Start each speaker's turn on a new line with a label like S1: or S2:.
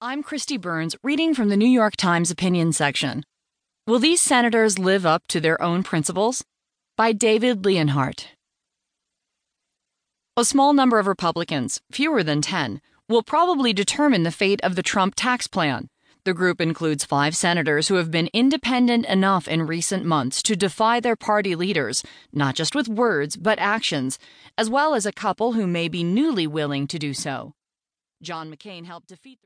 S1: I'm Kristi Burns, reading from the New York Times opinion section. Will these senators live up to their own principles? By David Leonhardt. A small number of Republicans, fewer than 10, will probably determine the fate of the Trump tax plan. The group includes five senators who have been independent enough in recent months to defy their party leaders, not just with words, but actions, as well as a couple who may be newly willing to do so. John McCain helped defeat the